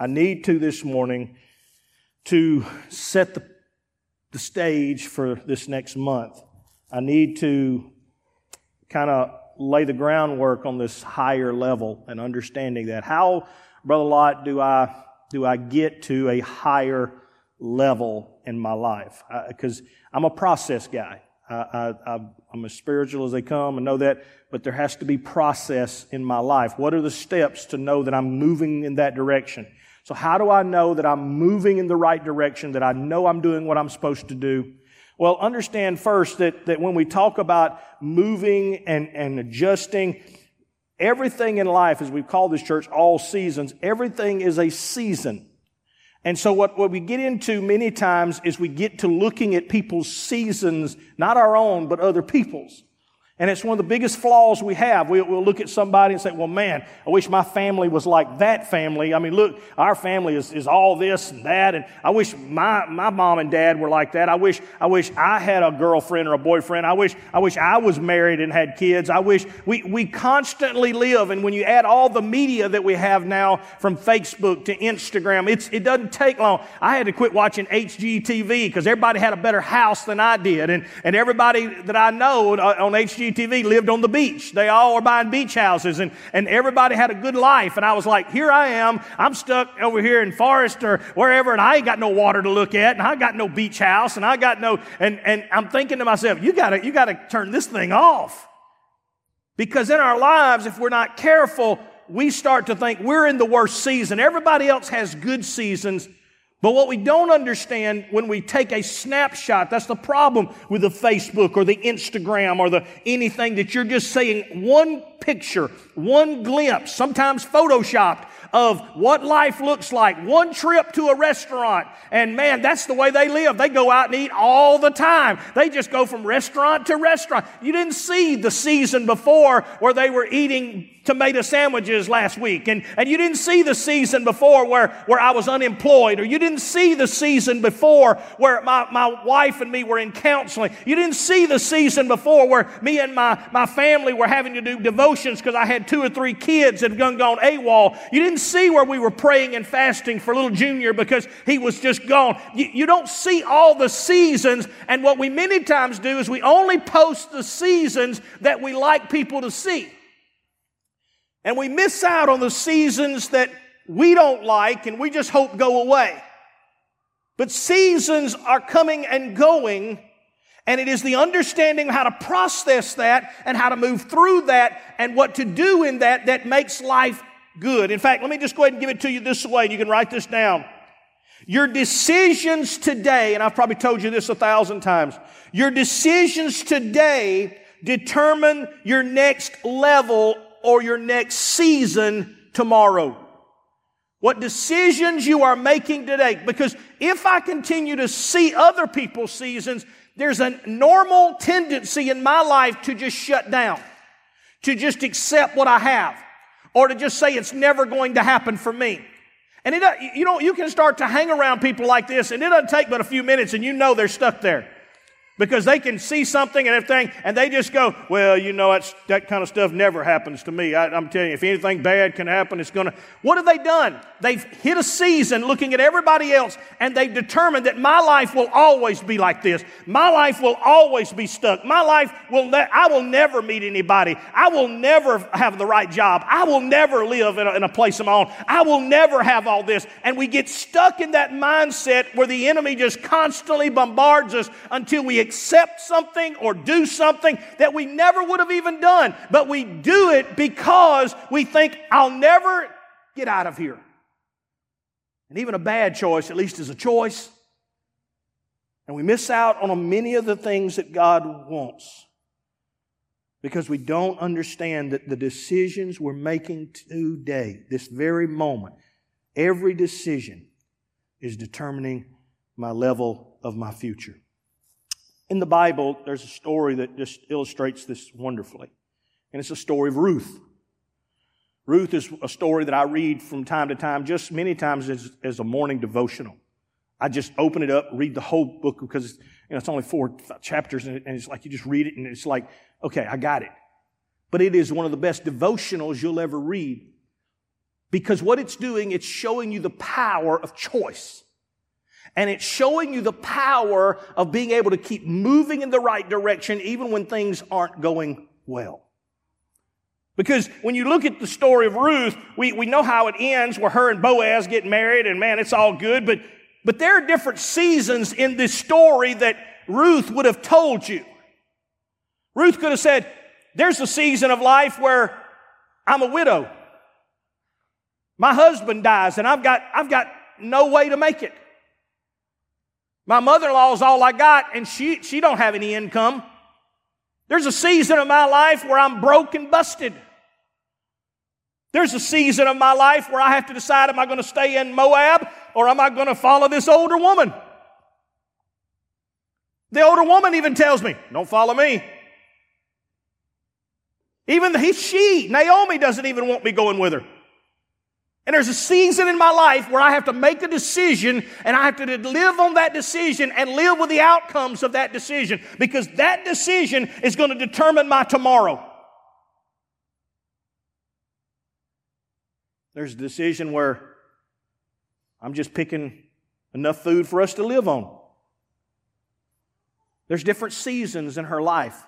I need to this morning to set the, the stage for this next month. I need to kind of lay the groundwork on this higher level and understanding that. How, Brother Lott, do I, do I get to a higher level in my life? Because I'm a process guy. I, I'm as spiritual as they come. I know that, but there has to be process in my life. What are the steps to know that I'm moving in that direction? So how do I know that I'm moving in the right direction, that I know I'm doing what I'm supposed to do? Well, understand first that, that when we talk about moving and, and adjusting, everything in life, as we've called this church, all seasons, everything is a season. And so what, what we get into many times is we get to looking at people's seasons, not our own, but other people's. And it's one of the biggest flaws we have. We, will look at somebody and say, well, man, I wish my family was like that family. I mean, look, our family is, is all this and that. And I wish my, my mom and dad were like that. I wish, I wish I had a girlfriend or a boyfriend. I wish, I wish I was married and had kids. I wish we, we constantly live. And when you add all the media that we have now from Facebook to Instagram, it's, it doesn't take long. I had to quit watching HGTV because everybody had a better house than I did. And, and everybody that I know uh, on HGTV HGTV lived on the beach. They all were buying beach houses and, and everybody had a good life. And I was like, here I am. I'm stuck over here in Forest or wherever and I ain't got no water to look at and I got no beach house and I got no, and, and I'm thinking to myself, you gotta, you gotta turn this thing off. Because in our lives, if we're not careful, we start to think we're in the worst season. Everybody else has good seasons but what we don't understand when we take a snapshot, that's the problem with the Facebook or the Instagram or the anything that you're just saying one picture, one glimpse, sometimes photoshopped of what life looks like. One trip to a restaurant. And man, that's the way they live. They go out and eat all the time. They just go from restaurant to restaurant. You didn't see the season before where they were eating tomato sandwiches last week. And, and you didn't see the season before where, where I was unemployed. Or you didn't see the season before where my, my wife and me were in counseling. You didn't see the season before where me and my, my family were having to do devotions because I had two or three kids that had gone, gone AWOL. You didn't see where we were praying and fasting for little Junior because he was just gone. You, you don't see all the seasons. And what we many times do is we only post the seasons that we like people to see. And we miss out on the seasons that we don't like and we just hope go away. But seasons are coming and going, and it is the understanding of how to process that and how to move through that and what to do in that that makes life good. In fact, let me just go ahead and give it to you this way, and you can write this down. Your decisions today, and I've probably told you this a thousand times, your decisions today determine your next level or your next season tomorrow. What decisions you are making today. Because if I continue to see other people's seasons, there's a normal tendency in my life to just shut down, to just accept what I have, or to just say it's never going to happen for me. And it, you know, you can start to hang around people like this, and it doesn't take but a few minutes, and you know they're stuck there because they can see something and everything and they just go, well, you know, that's, that kind of stuff never happens to me. I, am telling you, if anything bad can happen, it's going to. What have they done? They've hit a season looking at everybody else and they've determined that my life will always be like this. My life will always be stuck. My life will, ne- I will never meet anybody. I will never have the right job. I will never live in a, in a place of my own. I will never have all this. And we get stuck in that mindset where the enemy just constantly bombards us until we accept something or do something that we never would have even done. But we do it because we think, I'll never get out of here. And even a bad choice, at least, is a choice. And we miss out on many of the things that God wants because we don't understand that the decisions we're making today, this very moment, every decision is determining my level of my future. In the Bible, there's a story that just illustrates this wonderfully. And it's a story of Ruth. Ruth is a story that I read from time to time, just many times as, as a morning devotional. I just open it up, read the whole book because you know, it's only four chapters and it's like you just read it and it's like, okay, I got it. But it is one of the best devotionals you'll ever read. Because what it's doing, it's showing you the power of choice. And it's showing you the power of being able to keep moving in the right direction even when things aren't going well. Because when you look at the story of Ruth, we, we know how it ends where her and Boaz get married and man, it's all good. But, but there are different seasons in this story that Ruth would have told you. Ruth could have said, there's a season of life where I'm a widow. My husband dies and I've got, I've got no way to make it. My mother-in-law is all I got and she, she don't have any income. There's a season of my life where I'm broke and busted. There's a season of my life where I have to decide am I going to stay in Moab or am I going to follow this older woman? The older woman even tells me, don't follow me. Even the, he, she, Naomi doesn't even want me going with her. And there's a season in my life where I have to make a decision and I have to live on that decision and live with the outcomes of that decision because that decision is going to determine my tomorrow. There's a decision where I'm just picking enough food for us to live on. There's different seasons in her life.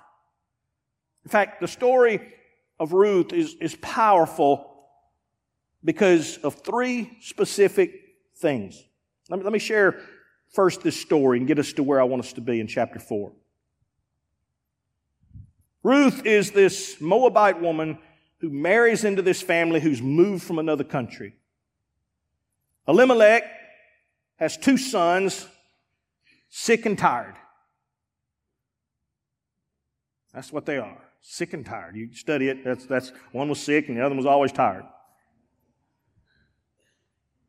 In fact, the story of Ruth is, is powerful because of three specific things. Let me, let me share first this story and get us to where I want us to be in chapter 4. Ruth is this Moabite woman who marries into this family who's moved from another country. Elimelech has two sons, sick and tired. That's what they are. Sick and tired. You study it. That's, that's, one was sick and the other one was always tired.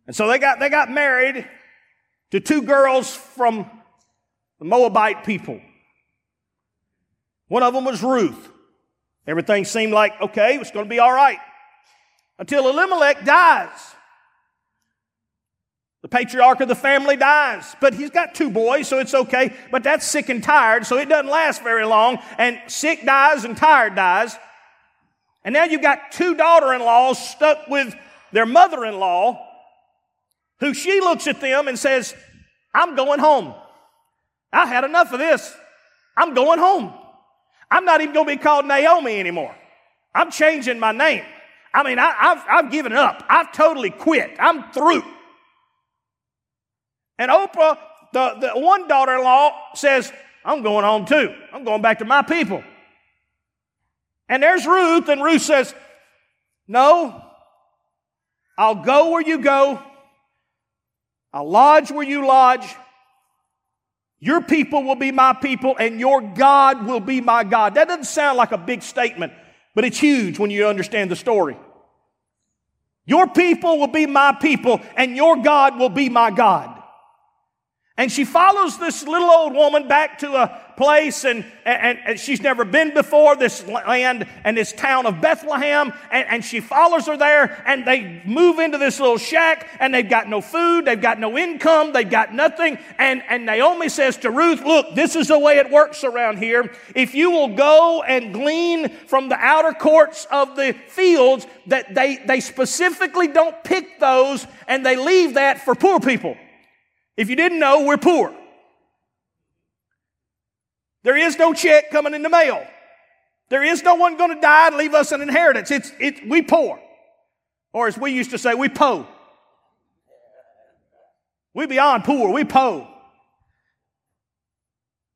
And so they got, they got married to two girls from the Moabite people. One of them was Ruth. Everything seemed like, okay, it's going to be all right. Until Elimelech dies. The patriarch of the family dies, but he's got two boys, so it's okay. But that's sick and tired, so it doesn't last very long. And sick dies and tired dies. And now you've got two daughter-in-laws stuck with their mother-in-law who she looks at them and says, I'm going home. I had enough of this. I'm going home. I'm not even going to be called Naomi anymore. I'm changing my name. I mean, I, have I've given up. I've totally quit. I'm through. And Oprah, the, the one daughter in law, says, I'm going home too. I'm going back to my people. And there's Ruth, and Ruth says, No, I'll go where you go. I'll lodge where you lodge. Your people will be my people and your God will be my God. That doesn't sound like a big statement, but it's huge when you understand the story. Your people will be my people and your God will be my God. And she follows this little old woman back to a place and, and, and, she's never been before, this land and this town of Bethlehem. And, and she follows her there and they move into this little shack and they've got no food, they've got no income, they've got nothing. And, and Naomi says to Ruth, look, this is the way it works around here. If you will go and glean from the outer courts of the fields, that they, they specifically don't pick those and they leave that for poor people. If you didn't know, we're poor. There is no check coming in the mail. There is no one going to die and leave us an inheritance. It's, it, we poor. Or as we used to say, we po. We beyond poor. We po.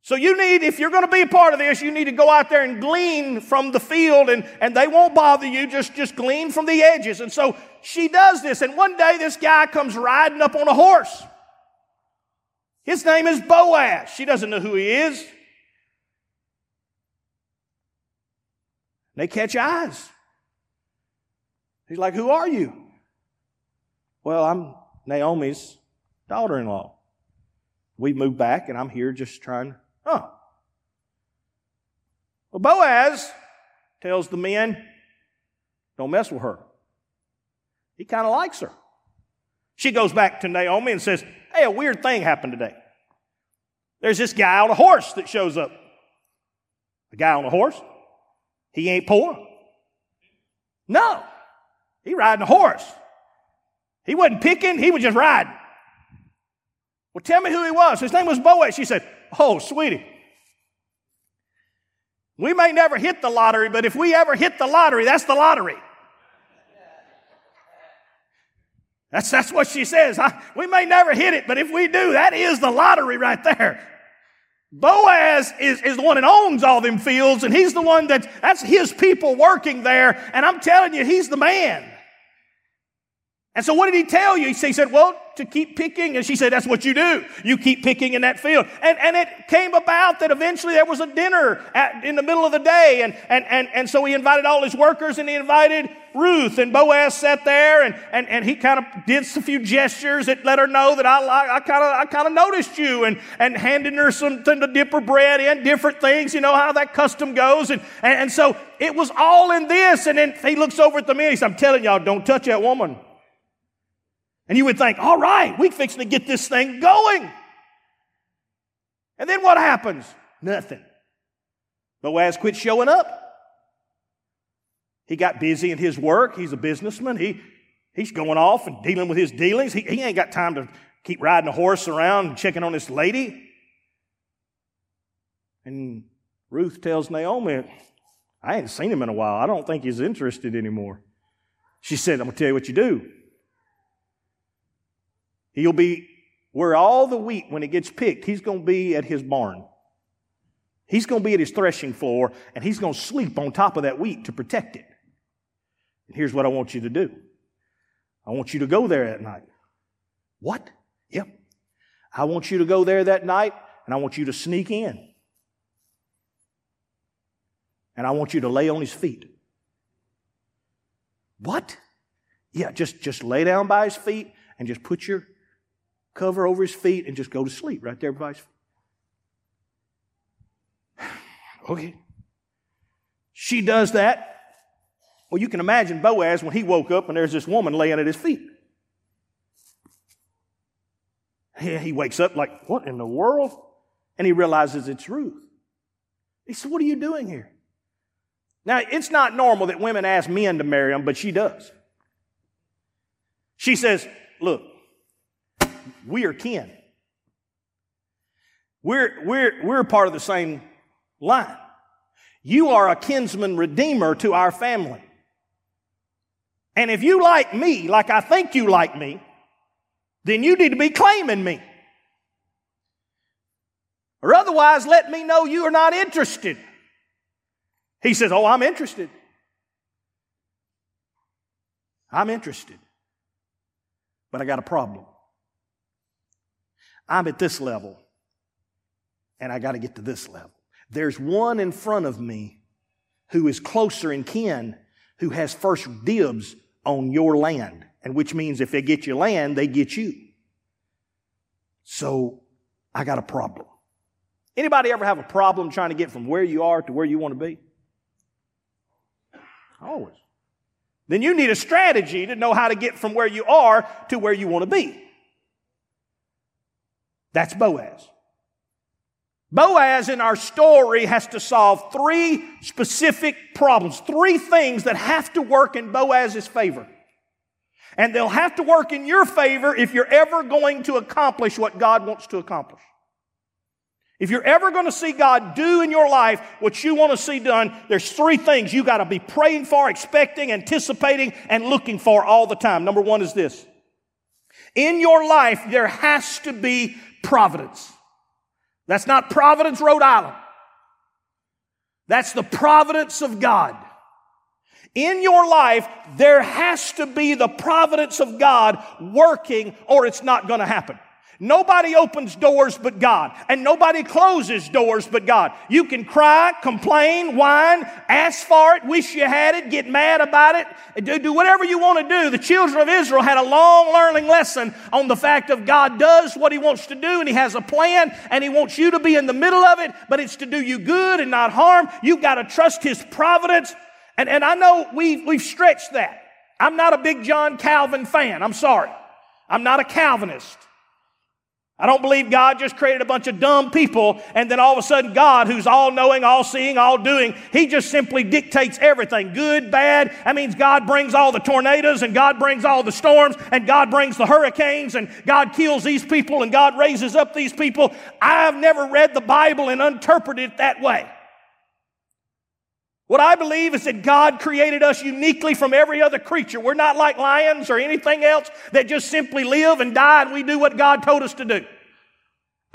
So you need, if you're going to be a part of this, you need to go out there and glean from the field and, and they won't bother you. Just, just glean from the edges. And so she does this. And one day this guy comes riding up on a horse. His name is Boaz. She doesn't know who he is. They catch eyes. He's like, Who are you? Well, I'm Naomi's daughter in law. We moved back, and I'm here just trying, oh. Well, Boaz tells the men, Don't mess with her. He kind of likes her. She goes back to Naomi and says, Hey, a weird thing happened today. There's this guy on a horse that shows up. A guy on a horse? He ain't poor. No. He riding a horse. He wasn't picking, he was just riding. Well, tell me who he was. His name was Boaz. She said, Oh, sweetie. We may never hit the lottery, but if we ever hit the lottery, that's the lottery. That's, that's what she says. I, we may never hit it, but if we do, that is the lottery right there. Boaz is, is the one that owns all them fields, and he's the one that, that's his people working there, and I'm telling you, he's the man. And so what did he tell you? He said, well, to keep picking. And she said, that's what you do. You keep picking in that field. And, and it came about that eventually there was a dinner at, in the middle of the day. And, and, and, and so he invited all his workers and he invited Ruth. And Boaz sat there and, and, and he kind of did a few gestures that let her know that I, I kind of, I kind of noticed you and, and handing her something to dip her bread in, different things. You know how that custom goes. And, and, and so it was all in this. And then he looks over at the men. He said, I'm telling y'all, don't touch that woman. And you would think, all right, we're fixing to get this thing going. And then what happens? Nothing. Boaz quit showing up. He got busy in his work. He's a businessman. He, he's going off and dealing with his dealings. He, he ain't got time to keep riding a horse around and checking on this lady. And Ruth tells Naomi, I ain't seen him in a while. I don't think he's interested anymore. She said, I'm going to tell you what you do. He'll be where all the wheat, when it gets picked, he's going to be at his barn. He's going to be at his threshing floor and he's going to sleep on top of that wheat to protect it. And here's what I want you to do. I want you to go there at night. What? Yep. I want you to go there that night and I want you to sneak in. And I want you to lay on his feet. What? Yeah, just, just lay down by his feet and just put your cover over his feet, and just go to sleep right there by his feet. okay. She does that. Well, you can imagine Boaz when he woke up and there's this woman laying at his feet. Yeah, he wakes up like, what in the world? And he realizes it's Ruth. He said, What are you doing here? Now, it's not normal that women ask men to marry them, but she does. She says, Look, we are kin. We're, we're, we're part of the same line. You are a kinsman redeemer to our family. And if you like me, like I think you like me, then you need to be claiming me. Or otherwise, let me know you are not interested. He says, Oh, I'm interested. I'm interested. But I got a problem. I'm at this level and I got to get to this level. There's one in front of me who is closer in kin who has first dibs on your land. And which means if they get your land, they get you. So I got a problem. Anybody ever have a problem trying to get from where you are to where you want to be? Always. Then you need a strategy to know how to get from where you are to where you want to be. That's Boaz. Boaz in our story has to solve three specific problems, three things that have to work in Boaz's favor. And they'll have to work in your favor if you're ever going to accomplish what God wants to accomplish. If you're ever going to see God do in your life what you want to see done, there's three things you got to be praying for, expecting, anticipating, and looking for all the time. Number one is this. In your life, there has to be providence. That's not Providence, Rhode Island. That's the providence of God. In your life, there has to be the providence of God working or it's not going to happen. Nobody opens doors but God, and nobody closes doors but God. You can cry, complain, whine, ask for it, wish you had it, get mad about it, do, do whatever you want to do. The children of Israel had a long learning lesson on the fact of God does what He wants to do, and He has a plan, and He wants you to be in the middle of it, but it's to do you good and not harm. You've got to trust His providence. And, and I know we've, we've stretched that. I'm not a big John Calvin fan. I'm sorry. I'm not a Calvinist. I don't believe God just created a bunch of dumb people and then all of a sudden God, who's all knowing, all seeing, all doing, He just simply dictates everything good, bad. That means God brings all the tornadoes and God brings all the storms and God brings the hurricanes and God kills these people and God raises up these people. I've never read the Bible and interpreted it that way. What I believe is that God created us uniquely from every other creature. We're not like lions or anything else that just simply live and die and we do what God told us to do.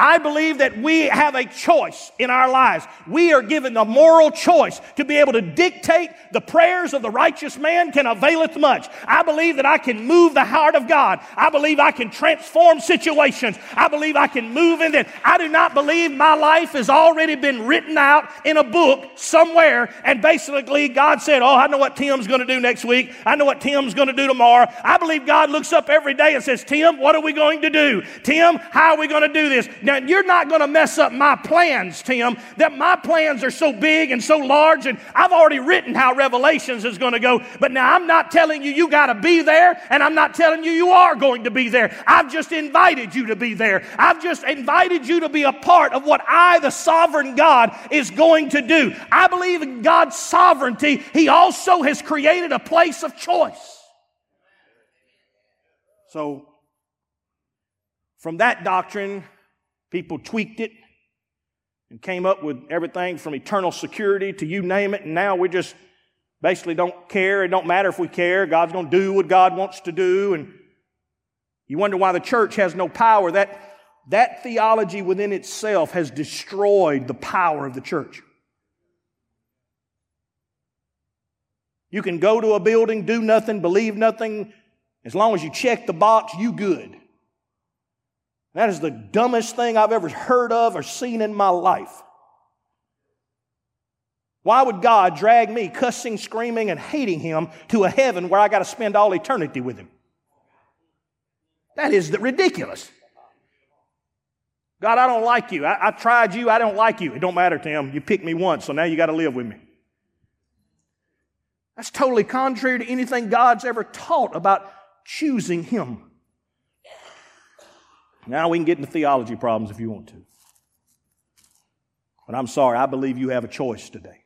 I believe that we have a choice in our lives. We are given the moral choice to be able to dictate the prayers of the righteous man can availeth much. I believe that I can move the heart of God. I believe I can transform situations. I believe I can move in that. I do not believe my life has already been written out in a book somewhere and basically God said, Oh, I know what Tim's going to do next week. I know what Tim's going to do tomorrow. I believe God looks up every day and says, Tim, what are we going to do? Tim, how are we going to do this? Now, you're not going to mess up my plans, Tim, that my plans are so big and so large, and I've already written how Revelations is going to go. But now I'm not telling you you got to be there, and I'm not telling you you are going to be there. I've just invited you to be there. I've just invited you to be a part of what I, the sovereign God, is going to do. I believe in God's sovereignty. He also has created a place of choice. So, from that doctrine, People tweaked it and came up with everything from eternal security to you name it, and now we just basically don't care. It don't matter if we care. God's going to do what God wants to do, and you wonder why the church has no power. That, that theology within itself has destroyed the power of the church. You can go to a building, do nothing, believe nothing. As long as you check the box, you good. That is the dumbest thing I've ever heard of or seen in my life. Why would God drag me cussing, screaming, and hating Him to a heaven where I got to spend all eternity with Him? That is ridiculous. God, I don't like you. I, I tried you. I don't like you. It don't matter, Tim. You picked me once, so now you got to live with me. That's totally contrary to anything God's ever taught about choosing Him. Now we can get into theology problems if you want to. But I'm sorry, I believe you have a choice today.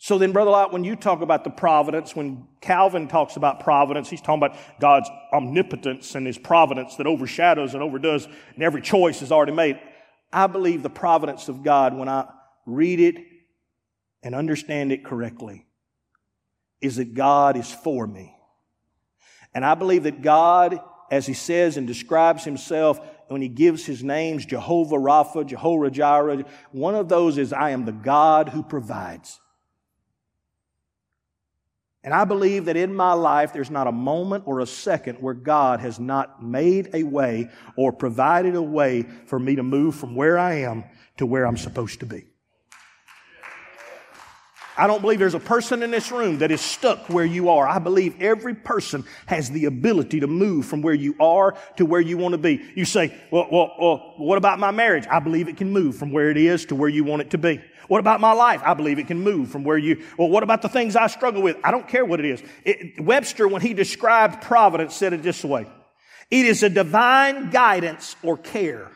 So then, Brother Lott, when you talk about the providence, when Calvin talks about providence, he's talking about God's omnipotence and his providence that overshadows and overdoes, and every choice is already made. I believe the providence of God, when I read it and understand it correctly, is that God is for me. And I believe that God as he says and describes himself when he gives his names, Jehovah Rapha, Jehovah Jireh, one of those is, I am the God who provides. And I believe that in my life, there's not a moment or a second where God has not made a way or provided a way for me to move from where I am to where I'm supposed to be. I don't believe there's a person in this room that is stuck where you are. I believe every person has the ability to move from where you are to where you want to be. You say, well, well, well, what about my marriage? I believe it can move from where it is to where you want it to be. What about my life? I believe it can move from where you, well, what about the things I struggle with? I don't care what it is. It, Webster, when he described providence, said it this way. It is a divine guidance or care.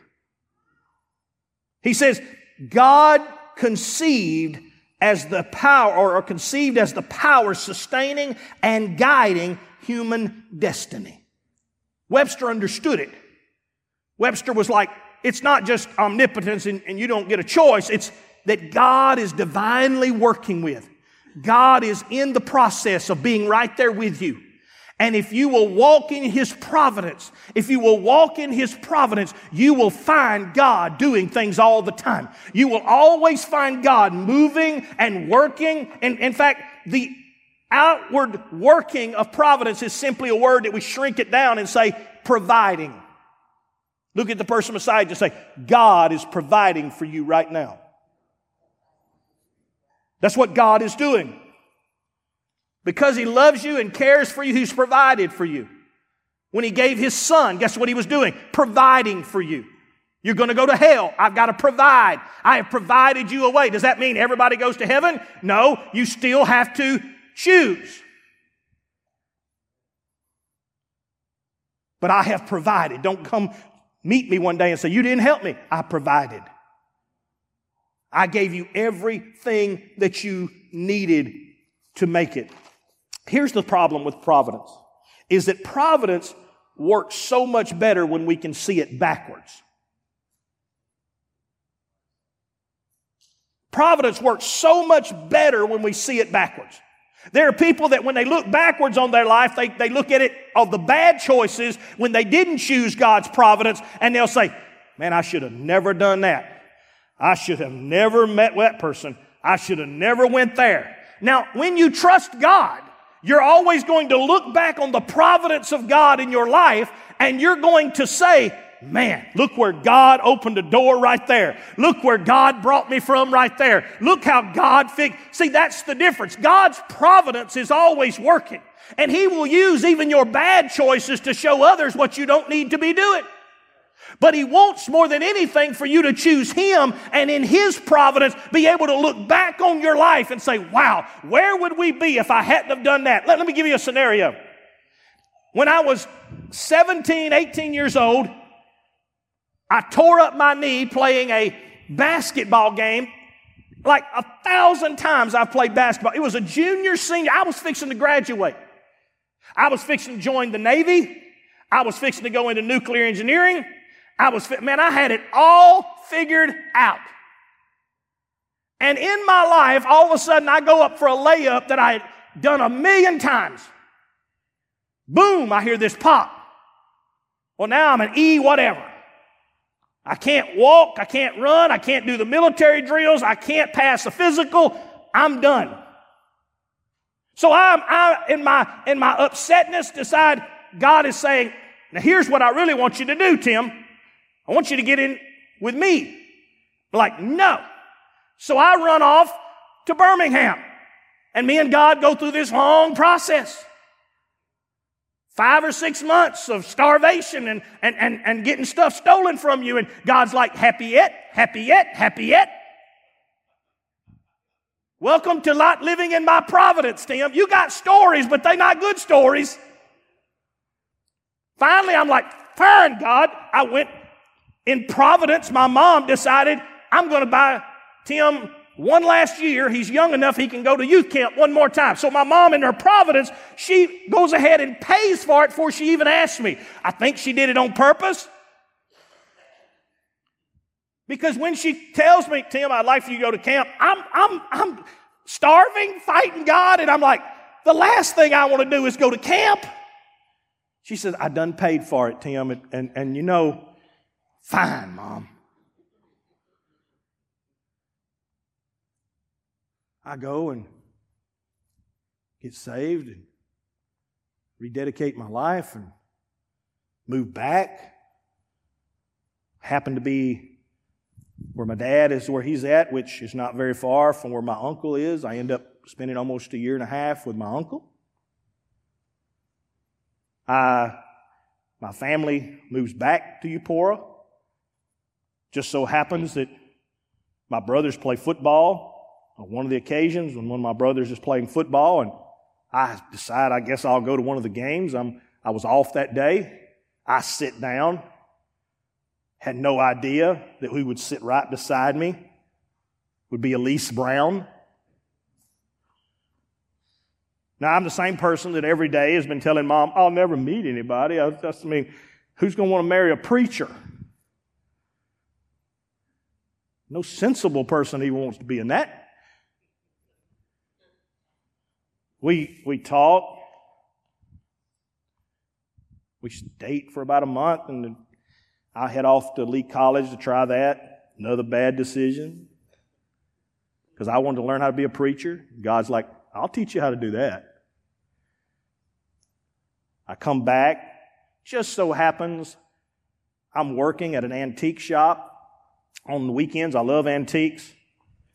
He says, God conceived as the power or, or conceived as the power sustaining and guiding human destiny. Webster understood it. Webster was like, it's not just omnipotence and, and you don't get a choice. It's that God is divinely working with. God is in the process of being right there with you. And if you will walk in His providence, if you will walk in His providence, you will find God doing things all the time. You will always find God moving and working. And in fact, the outward working of providence is simply a word that we shrink it down and say providing. Look at the person beside you and say, God is providing for you right now. That's what God is doing. Because he loves you and cares for you, he's provided for you. When he gave his son, guess what he was doing? Providing for you. You're going to go to hell. I've got to provide. I have provided you a way. Does that mean everybody goes to heaven? No, you still have to choose. But I have provided. Don't come meet me one day and say, You didn't help me. I provided. I gave you everything that you needed to make it. Here's the problem with providence is that providence works so much better when we can see it backwards. Providence works so much better when we see it backwards. There are people that when they look backwards on their life, they, they look at it of the bad choices when they didn't choose God's providence, and they'll say, Man, I should have never done that. I should have never met that person. I should have never went there. Now, when you trust God, you're always going to look back on the providence of God in your life and you're going to say, Man, look where God opened a door right there. Look where God brought me from right there. Look how God fixed. See, that's the difference. God's providence is always working. And He will use even your bad choices to show others what you don't need to be doing. But He wants more than anything for you to choose Him and in His providence be able to look back on your life and say, wow, where would we be if I hadn't have done that? Let, let me give you a scenario. When I was 17, 18 years old, I tore up my knee playing a basketball game. Like a thousand times I've played basketball. It was a junior, senior. I was fixing to graduate. I was fixing to join the Navy. I was fixing to go into nuclear engineering. I was, man, I had it all figured out. And in my life, all of a sudden, I go up for a layup that I had done a million times. Boom, I hear this pop. Well, now I'm an E whatever. I can't walk. I can't run. I can't do the military drills. I can't pass the physical. I'm done. So I'm, I, in my, in my upsetness, decide God is saying, now here's what I really want you to do, Tim. I want you to get in with me. Like, no. So I run off to Birmingham. And me and God go through this long process. Five or six months of starvation and, and, and, and getting stuff stolen from you. And God's like, happy yet? Happy yet? Happy yet? Welcome to not living in my providence, Tim. You got stories, but they're not good stories. Finally, I'm like, fine, God. I went in providence. My mom decided I'm going to buy Tim one last year, he's young enough he can go to youth camp one more time. So my mom in her providence, she goes ahead and pays for it before she even asks me. I think she did it on purpose. Because when she tells me, Tim, I'd like for you to go to camp, I'm, I'm, I'm starving, fighting God, and I'm like, the last thing I want to do is go to camp. She says, I done paid for it, Tim, and, and, and you know, fine, mom. I go and get saved and rededicate my life and move back. Happen to be where my dad is, where he's at, which is not very far from where my uncle is. I end up spending almost a year and a half with my uncle. I, my family moves back to Eupora. Just so happens that my brothers play football on one of the occasions when one of my brothers is playing football and I decide I guess I'll go to one of the games. I'm, I was off that day. I sit down. Had no idea that who would sit right beside me would be Elise Brown. Now, I'm the same person that every day has been telling mom, I'll never meet anybody. I, I mean, who's going to want to marry a preacher? No sensible person even wants to be in that We, we talk. We date for about a month, and I head off to Lee College to try that. Another bad decision. Because I wanted to learn how to be a preacher. God's like, I'll teach you how to do that. I come back. Just so happens I'm working at an antique shop on the weekends. I love antiques.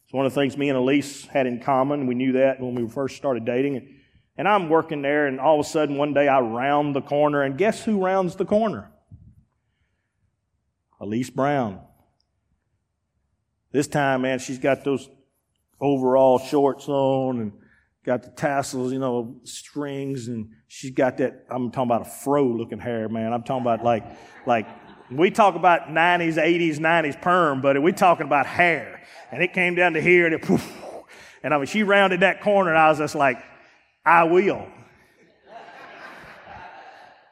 It's one of the things me and Elise had in common. We knew that when we first started dating. And I'm working there, and all of a sudden one day I round the corner, and guess who rounds the corner? Elise Brown. This time, man, she's got those overall shorts on and got the tassels, you know, strings, and she's got that. I'm talking about a fro looking hair, man. I'm talking about like, like we talk about 90s, 80s, 90s perm, but we're talking about hair. And it came down to here, and it, poof, and I mean, she rounded that corner, and I was just like, I will.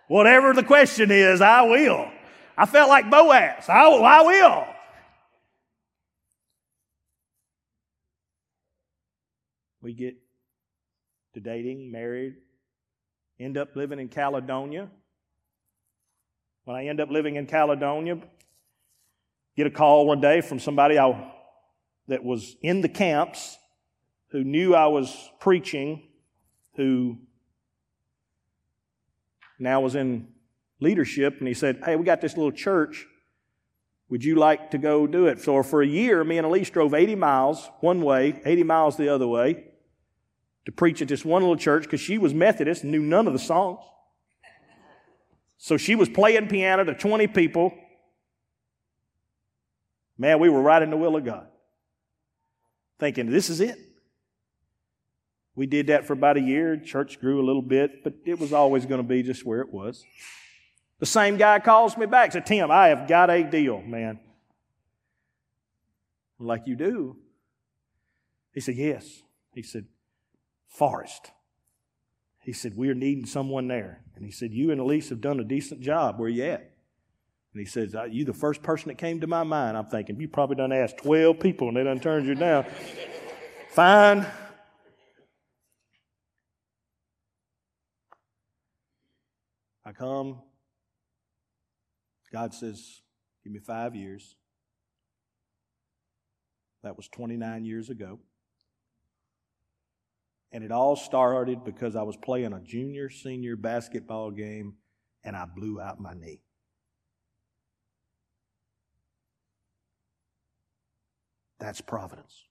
Whatever the question is, I will. I felt like Boaz. I, will I will. We get to dating, married, end up living in Caledonia. When I end up living in Caledonia, get a call one day from somebody I, that was in the camps who knew I was preaching, who now was in leadership, and he said, Hey, we got this little church. Would you like to go do it? So for a year, me and Elise drove 80 miles one way, 80 miles the other way to preach at this one little church because she was Methodist and knew none of the songs. So she was playing piano to 20 people. Man, we were right in the will of God. Thinking, this is it. We did that for about a year. Church grew a little bit, but it was always going to be just where it was. The same guy calls me back, said, Tim, I have got a deal, man. Like, you do? He said, yes. He said, Forest. He said, We're needing someone there. And he said, You and Elise have done a decent job. Where you at? And he says, You the first person that came to my mind. I'm thinking, You probably done asked 12 people and they done turned you down. Fine. I come. God says, Give me five years. That was 29 years ago. And it all started because I was playing a junior senior basketball game and I blew out my knee. That's providence.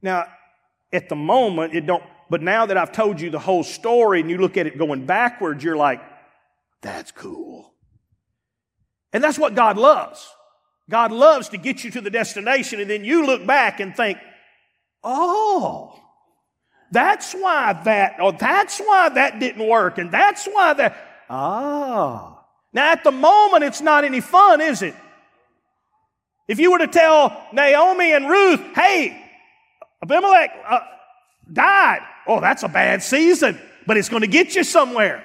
Now, at the moment, it don't, but now that I've told you the whole story and you look at it going backwards, you're like, that's cool. And that's what God loves. God loves to get you to the destination and then you look back and think, Oh, that's why that, oh, that's why that didn't work, and that's why that, ah. Now at the moment, it's not any fun, is it? If you were to tell Naomi and Ruth, hey, Abimelech uh, died, oh, that's a bad season, but it's going to get you somewhere.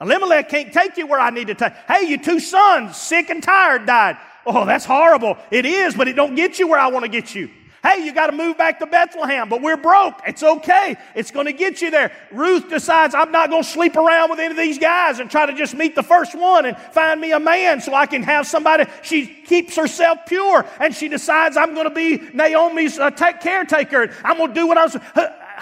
Elimelech can't take you where I need to take. Hey, your two sons, sick and tired, died. Oh, that's horrible. It is, but it don't get you where I want to get you. Hey, you got to move back to Bethlehem, but we're broke. It's okay. It's going to get you there. Ruth decides, I'm not going to sleep around with any of these guys and try to just meet the first one and find me a man so I can have somebody. She keeps herself pure and she decides, I'm going to be Naomi's uh, caretaker. I'm going to do what I was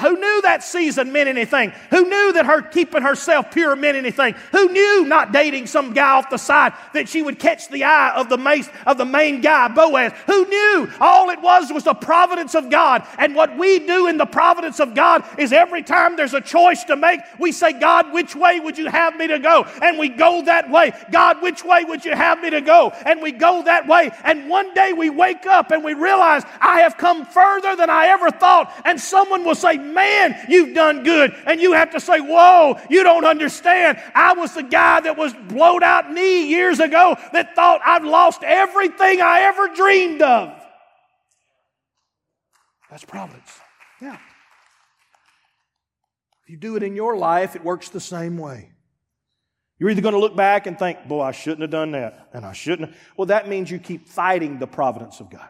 who knew that season meant anything? Who knew that her keeping herself pure meant anything? Who knew not dating some guy off the side that she would catch the eye of the main, of the main guy, Boaz? Who knew all it was was the providence of God? And what we do in the providence of God is every time there's a choice to make, we say, God, which way would you have me to go? And we go that way. God, which way would you have me to go? And we go that way. And one day we wake up and we realize, I have come further than I ever thought. And someone will say, man, you've done good. And you have to say, whoa, you don't understand. I was the guy that was blowed out knee years ago that thought I'd lost everything I ever dreamed of. That's providence. Yeah. If you do it in your life, it works the same way. You're either going to look back and think, boy, I shouldn't have done that, and I shouldn't. Well, that means you keep fighting the providence of God.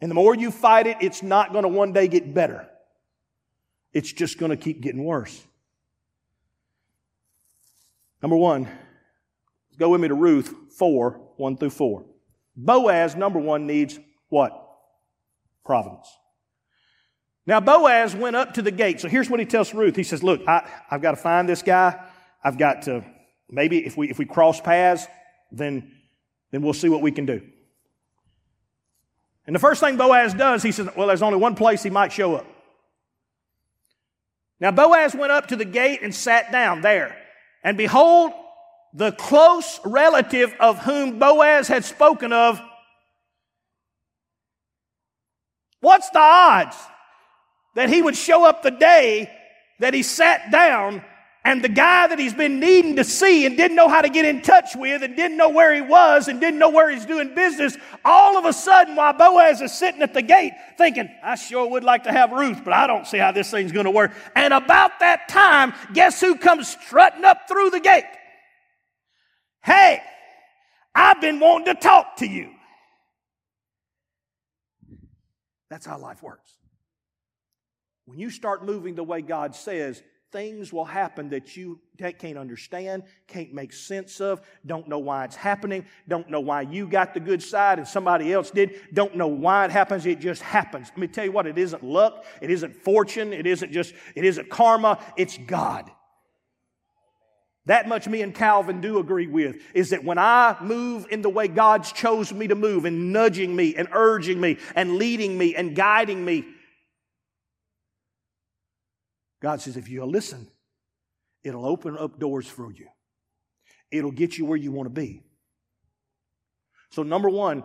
And the more you fight it, it's not going to one day get better. It's just going to keep getting worse. Number one, go with me to Ruth 4, 1 through 4. Boaz, number one, needs what? Providence. Now, Boaz went up to the gate. So here's what he tells Ruth. He says, Look, I, have got to find this guy. I've got to, maybe if we, if we cross paths, then, then we'll see what we can do. And the first thing Boaz does, he says, Well, there's only one place he might show up. Now, Boaz went up to the gate and sat down there. And behold, the close relative of whom Boaz had spoken of What's the odds that he would show up the day that he sat down and the guy that he's been needing to see and didn't know how to get in touch with and didn't know where he was and didn't know where he's doing business, all of a sudden while Boaz is sitting at the gate thinking, I sure would like to have Ruth, but I don't see how this thing's going to work. And about that time, guess who comes strutting up through the gate? Hey, I've been wanting to talk to you. That's how life works. When you start moving the way God says, things will happen that you can't understand, can't make sense of, don't know why it's happening, don't know why you got the good side and somebody else did, don't know why it happens, it just happens. Let me tell you what, it isn't luck, it isn't fortune, it isn't just, it isn't karma, it's God. That much me and Calvin do agree with is that when I move in the way God's chosen me to move and nudging me and urging me and leading me and guiding me, God says, if you'll listen, it'll open up doors for you. It'll get you where you want to be. So, number one,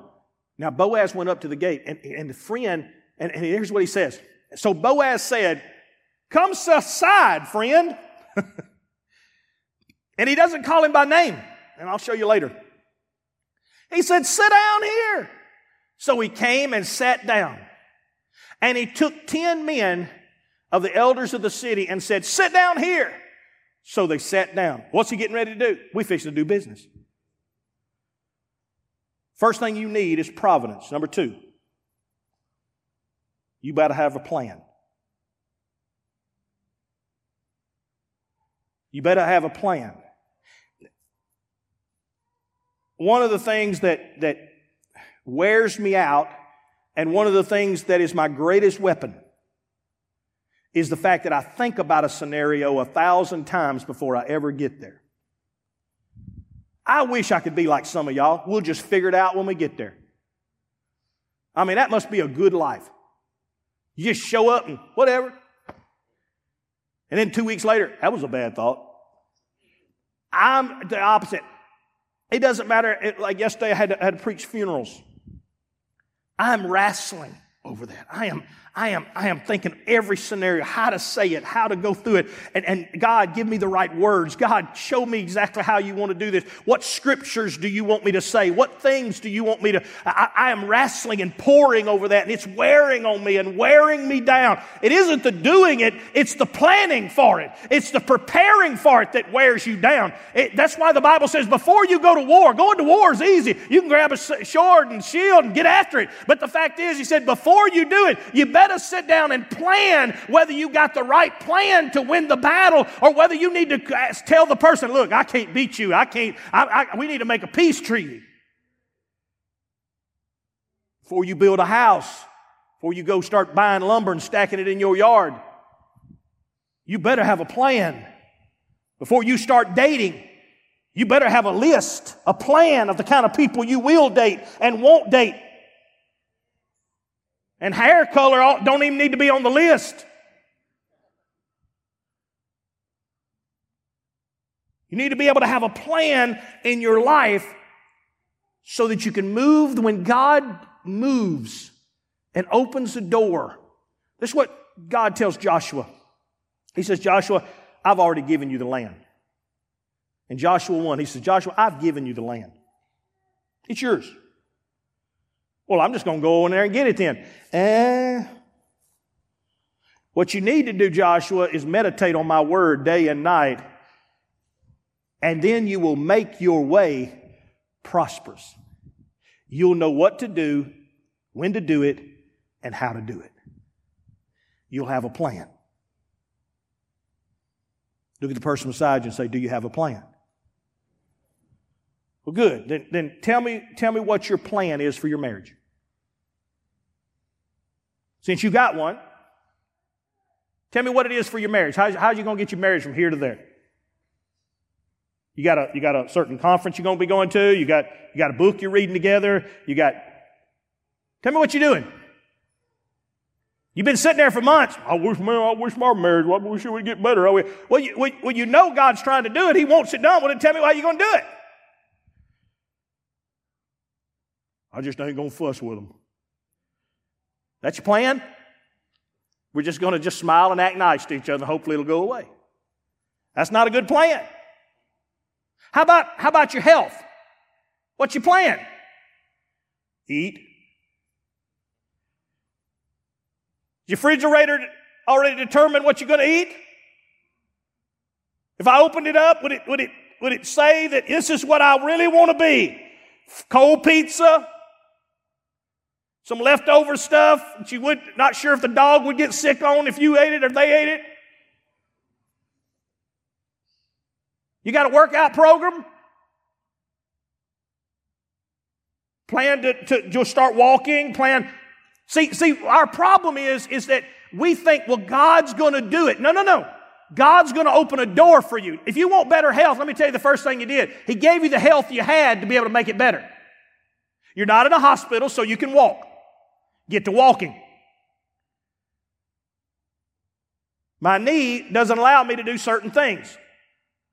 now Boaz went up to the gate, and, and the friend, and, and here's what he says. So Boaz said, Come aside, friend. and he doesn't call him by name, and I'll show you later. He said, Sit down here. So he came and sat down. And he took 10 men of the elders of the city and said, Sit down here. So they sat down. What's he getting ready to do? We fixing to do business. First thing you need is providence. Number two, you better have a plan. You better have a plan. One of the things that, that wears me out, and one of the things that is my greatest weapon, is the fact that I think about a scenario a thousand times before I ever get there. I wish I could be like some of y'all. We'll just figure it out when we get there. I mean, that must be a good life. You just show up and whatever. And then two weeks later, that was a bad thought. I'm the opposite. It doesn't matter. It, like yesterday, I had to, I had to preach funerals. I'm wrestling over that. I am, I am, I am thinking every scenario, how to say it, how to go through it. And, and God, give me the right words. God, show me exactly how you want to do this. What scriptures do you want me to say? What things do you want me to? I, I am wrestling and poring over that, and it's wearing on me and wearing me down. It isn't the doing it, it's the planning for it. It's the preparing for it that wears you down. It, that's why the Bible says before you go to war, going to war is easy. You can grab a sword and shield and get after it. But the fact is, he said, before you do it, you better better sit down and plan whether you got the right plan to win the battle or whether you need to tell the person, look, I can't beat you. I can't, I, I, we need to make a peace treaty. Before you build a house, before you go start buying lumber and stacking it in your yard, you better have a plan. Before you start dating, you better have a list, a plan of the kind of people you will date and won't date. And hair color don't even need to be on the list. You need to be able to have a plan in your life so that you can move when God moves and opens the door. This is what God tells Joshua. He says, Joshua, I've already given you the land. In Joshua 1, he says, Joshua, I've given you the land. It's yours. Well, I'm just going to go in there and get it then. Eh. What you need to do, Joshua, is meditate on my word day and night, and then you will make your way prosperous. You'll know what to do, when to do it, and how to do it. You'll have a plan. Look at the person beside you and say, Do you have a plan? Well, good. Then, then tell, me, tell me what your plan is for your marriage. Since you got one, tell me what it is for your marriage. How, you going to get your marriage from here to there? You got a, you got a certain conference you're going to be going to. You got, you got a book you're reading together. You got, tell me what you're doing. You've been sitting there for months. I wish, man, I wish my marriage, I wish it would get better. Well, you, well, you know God's trying to do it. He wants it done. Well, then tell me why you're going to do it. I just ain't going to fuss with them. That's your plan? We're just going to just smile and act nice to each other. Hopefully it'll go away. That's not a good plan. How about, how about your health? What's your plan? Eat. Your refrigerator already determined what you're going to eat? If I opened it up, would it, would it, would it say that this is what I really want to be? Cold pizza, some leftover stuff that you would not sure if the dog would get sick on if you ate it or they ate it. You got a workout program? Plan to, to just start walking, plan. See, see, our problem is, is that we think, well, God's going to do it. No, no, no. God's going to open a door for you. If you want better health, let me tell you the first thing He did. He gave you the health you had to be able to make it better. You're not in a hospital, so you can walk. Get to walking. My knee doesn't allow me to do certain things.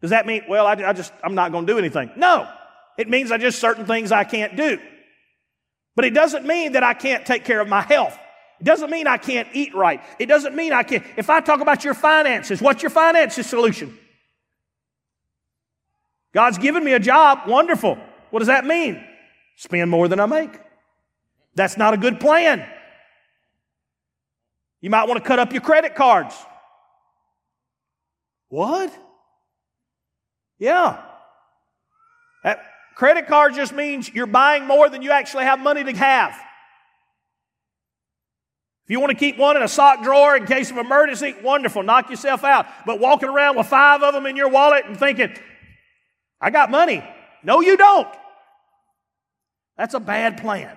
Does that mean, well, I, I just, I'm not going to do anything? No. It means I just certain things I can't do. But it doesn't mean that I can't take care of my health. It doesn't mean I can't eat right. It doesn't mean I can't. If I talk about your finances, what's your finances solution? God's given me a job. Wonderful. What does that mean? Spend more than I make. That's not a good plan. You might want to cut up your credit cards. What? Yeah. That credit card just means you're buying more than you actually have money to have. If you want to keep one in a sock drawer in case of emergency, wonderful, knock yourself out. But walking around with five of them in your wallet and thinking, I got money. No, you don't. That's a bad plan.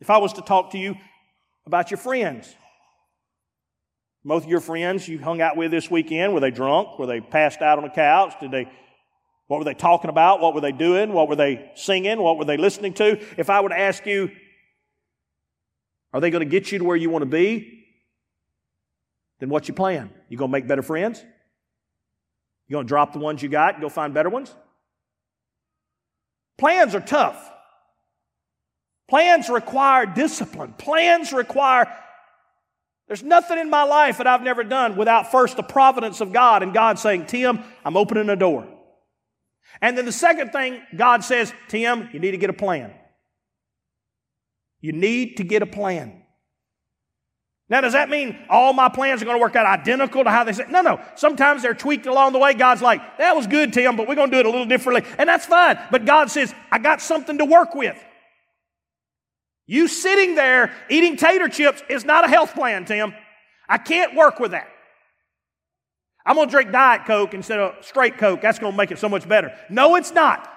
If I was to talk to you about your friends, most of your friends you hung out with this weekend, were they drunk? Were they passed out on the couch? Did they what were they talking about? What were they doing? What were they singing? What were they listening to? If I were to ask you, are they going to get you to where you want to be? Then what's your plan? You going to make better friends? You going to drop the ones you got and go find better ones? Plans are tough. Plans require discipline. Plans require. There's nothing in my life that I've never done without first the providence of God and God saying, Tim, I'm opening a door. And then the second thing God says, Tim, you need to get a plan. You need to get a plan. Now, does that mean all my plans are going to work out identical to how they say? No, no. Sometimes they're tweaked along the way. God's like, that was good, Tim, but we're going to do it a little differently. And that's fine. But God says, I got something to work with. You sitting there eating tater chips is not a health plan, Tim. I can't work with that. I'm going to drink Diet Coke instead of straight Coke. That's going to make it so much better. No, it's not.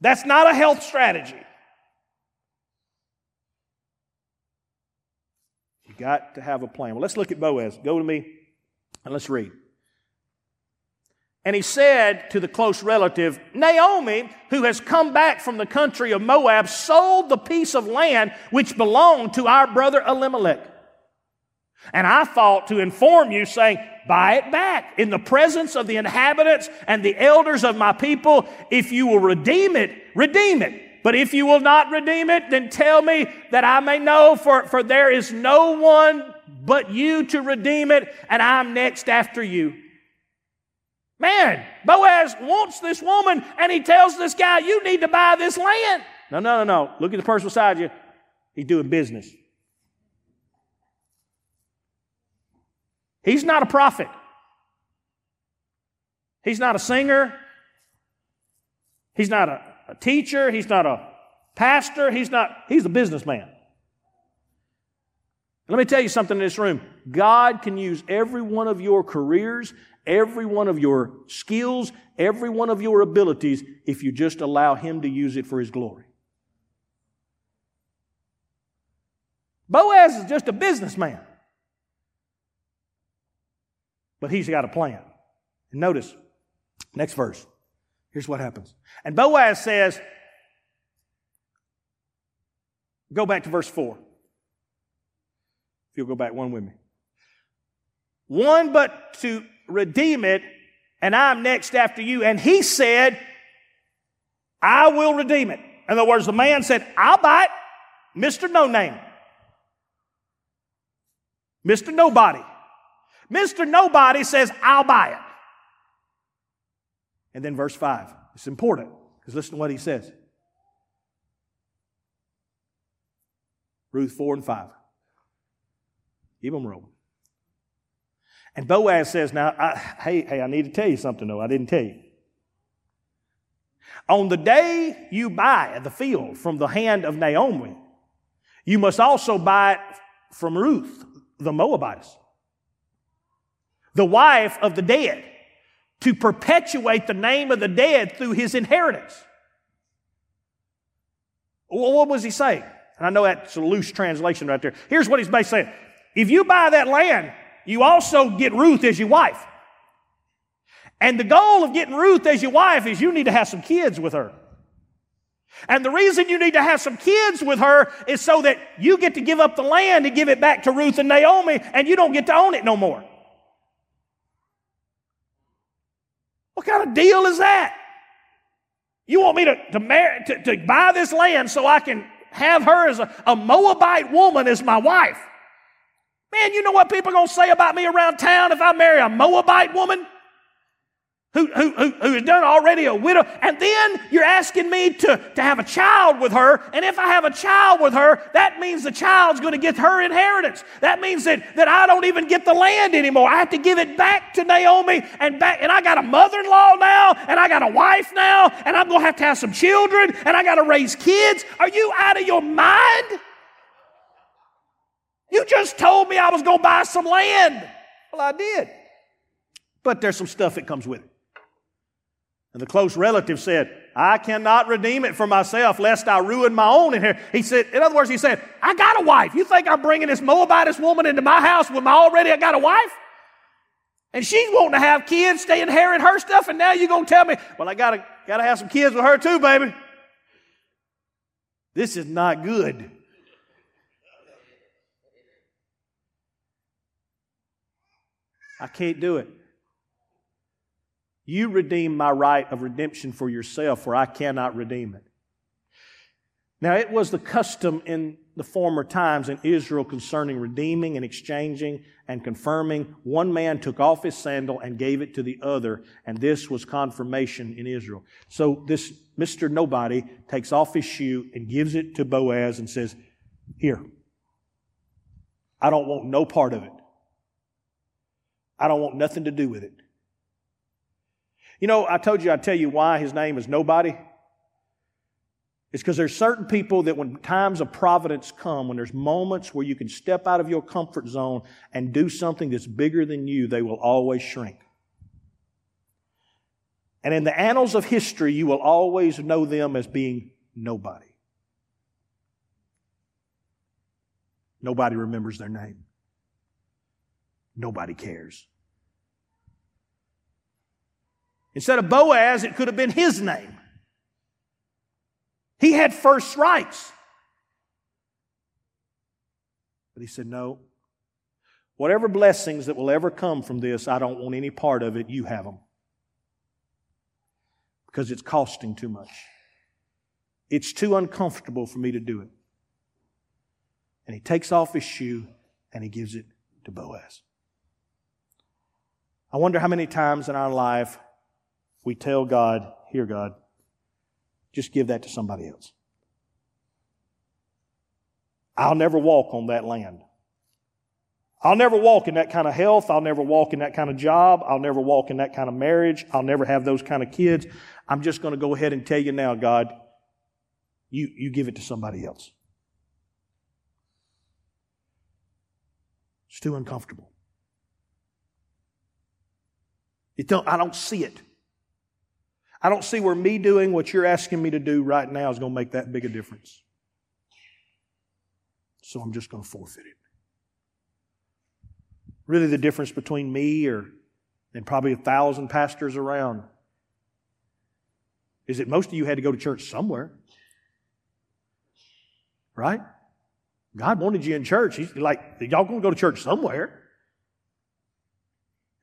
That's not a health strategy. You got to have a plan. Well, let's look at Boaz. Go to me and let's read. And he said to the close relative, Naomi, who has come back from the country of Moab, sold the piece of land which belonged to our brother Elimelech. And I thought to inform you, saying, Buy it back in the presence of the inhabitants and the elders of my people. If you will redeem it, redeem it. But if you will not redeem it, then tell me that I may know, for, for there is no one but you to redeem it, and I'm next after you. Man, Boaz wants this woman, and he tells this guy, You need to buy this land. No, no, no, no. Look at the person beside you. He's doing business. He's not a prophet. He's not a singer. He's not a a teacher, he's not a pastor, he's not, he's a businessman. Let me tell you something in this room. God can use every one of your careers, every one of your skills, every one of your abilities if you just allow Him to use it for His glory. Boaz is just a businessman. But he's got a plan. And notice, next verse. Here's what happens. And Boaz says, go back to verse 4. If you'll go back one with me. One but to redeem it, and I'm next after you. And he said, I will redeem it. In other words, the man said, I'll buy it. Mr. No Name. Mr. Nobody. Mr. Nobody says, I'll buy it. And then verse 5. It's important because listen to what he says. Ruth 4 and 5. Keep them rolling. And Boaz says, Now, I, hey, hey, I need to tell you something, though. I didn't tell you. On the day you buy the field from the hand of Naomi, you must also buy it from Ruth, the Moabitess, the wife of the dead, to perpetuate the name of the dead through his inheritance. What was he saying? And I know that's a loose translation right there. Here's what he's basically saying. If you buy that land, you also get Ruth as your wife. And the goal of getting Ruth as your wife is you need to have some kids with her. And the reason you need to have some kids with her is so that you get to give up the land and give it back to Ruth and Naomi, and you don't get to own it no more. What kind of deal is that? You want me to, to, to, to buy this land so I can have her as a, a Moabite woman as my wife? Man, you know what people are going to say about me around town if I marry a Moabite woman? who, who, who, who is done already a widow, and then you're asking me to, to have a child with her, and if I have a child with her, that means the child's going to get her inheritance. That means that, that I don't even get the land anymore. I have to give it back to Naomi, and back, and I got a mother-in-law now, and I got a wife now, and I'm going to have to have some children, and I got to raise kids. Are you out of your mind? You just told me I was going to buy some land. Well, I did. But there's some stuff that comes with it. And the close relative said, I cannot redeem it for myself lest I ruin my own in here. He said, in other words, he said, I got a wife. You think I'm bringing this Moabitess woman into my house when I already got a wife? And she's wanting to have kids, stay inherit her stuff, and now you're gonna tell me, well, I gotta gotta have some kids with her too, baby. This is not good. I can't do it. You redeem my right of redemption for yourself, for I cannot redeem it. Now, it was the custom in the former times in Israel concerning redeeming and exchanging and confirming. One man took off his sandal and gave it to the other, and this was confirmation in Israel. So this Mr. Nobody takes off his shoe and gives it to Boaz and says, Here, I don't want no part of it. I don't want nothing to do with it. You know, I told you I'd tell you why his name is nobody. It's because there's certain people that when times of providence come, when there's moments where you can step out of your comfort zone and do something that's bigger than you, they will always shrink. And in the annals of history, you will always know them as being nobody. Nobody remembers their name. Nobody cares. Instead of Boaz, it could have been his name. He had first rights. But he said, No. Whatever blessings that will ever come from this, I don't want any part of it. You have them. Because it's costing too much. It's too uncomfortable for me to do it. And he takes off his shoe and he gives it to Boaz. I wonder how many times in our life we tell God, Here, God, just give that to somebody else. I'll never walk on that land. I'll never walk in that kind of health. I'll never walk in that kind of job. I'll never walk in that kind of marriage. I'll never have those kind of kids. I'm just going to go ahead and tell you now, God, you, you give it to somebody else. It's too uncomfortable. Don't, I don't see it. I don't see where me doing what you're asking me to do right now is going to make that big a difference. So I'm just going to forfeit it. Really, the difference between me or and probably a thousand pastors around is that most of you had to go to church somewhere. Right? God wanted you in church. He's like, y'all going to go to church somewhere.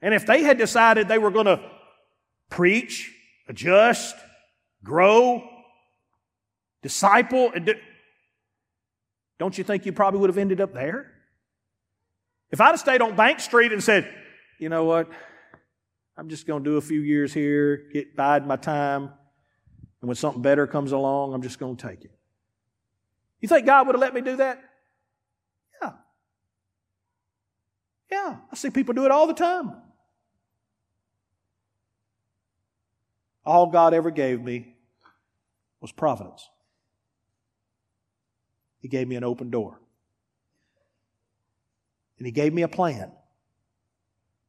And if they had decided they were going to preach adjust, grow, disciple. Don't you think you probably would have ended up there? If I'd have stayed on Bank Street and said, you know what, I'm just going to do a few years here, get bide my time, and when something better comes along, I'm just going to take it. You think God would have let me do that? Yeah. Yeah, I see people do it all the time. All God ever gave me was providence. He gave me an open door. And He gave me a plan.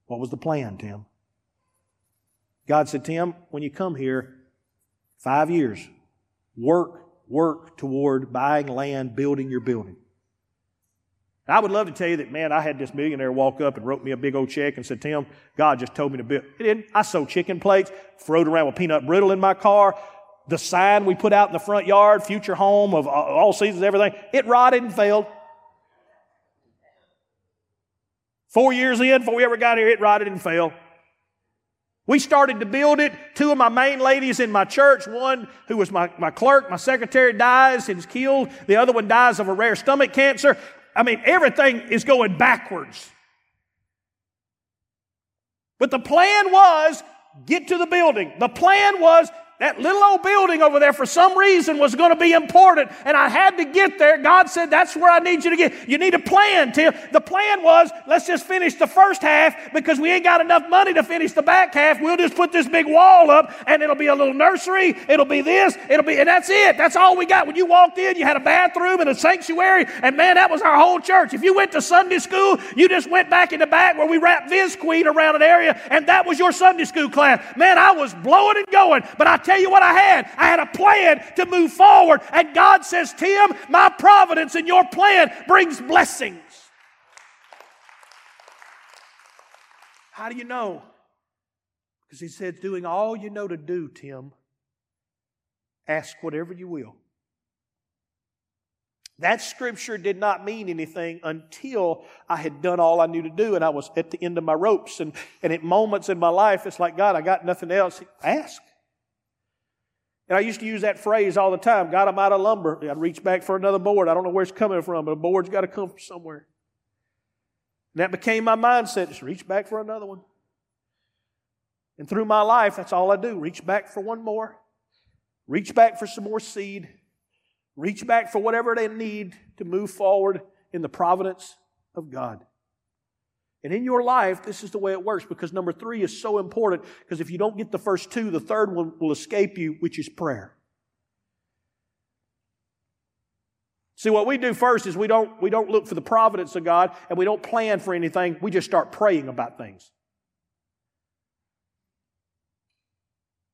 What was the plan, Tim? God said, Tim, when you come here, five years, work, work toward buying land, building your building. I would love to tell you that, man, I had this millionaire walk up and wrote me a big old check and said, Tim, God just told me to build. He didn't. I sold chicken plates, rode around with peanut brittle in my car. The sign we put out in the front yard, future home of uh, all seasons, everything, it rotted and failed. Four years in, before we ever got here, it rotted and failed. We started to build it. Two of my main ladies in my church, one who was my, my clerk, my secretary dies and is killed. The other one dies of a rare stomach cancer. I mean, everything is going backwards. But the plan was get to the building. The plan was that little old building over there, for some reason, was going to be important, and I had to get there. God said, That's where I need you to get. You need a plan, Tim. The plan was, let's just finish the first half because we ain't got enough money to finish the back half. We'll just put this big wall up, and it'll be a little nursery. It'll be this. It'll be, and that's it. That's all we got. When you walked in, you had a bathroom and a sanctuary, and man, that was our whole church. If you went to Sunday school, you just went back in the back where we wrapped Visqueen around an area, and that was your Sunday school class. Man, I was blowing and going, but I tell you what I had. I had a plan to move forward. And God says, Tim, my providence and your plan brings blessings. How do you know? Because he said, doing all you know to do, Tim, ask whatever you will. That scripture did not mean anything until I had done all I knew to do and I was at the end of my ropes. And, and at moments in my life, it's like, God, I got nothing else. Ask. And I used to use that phrase all the time God, I'm out of lumber. I'd reach back for another board. I don't know where it's coming from, but a board's got to come from somewhere. And that became my mindset just reach back for another one. And through my life, that's all I do reach back for one more, reach back for some more seed, reach back for whatever they need to move forward in the providence of God. And in your life, this is the way it works because number three is so important because if you don't get the first two, the third one will escape you, which is prayer. See, what we do first is we don't, we don't look for the providence of God and we don't plan for anything. We just start praying about things.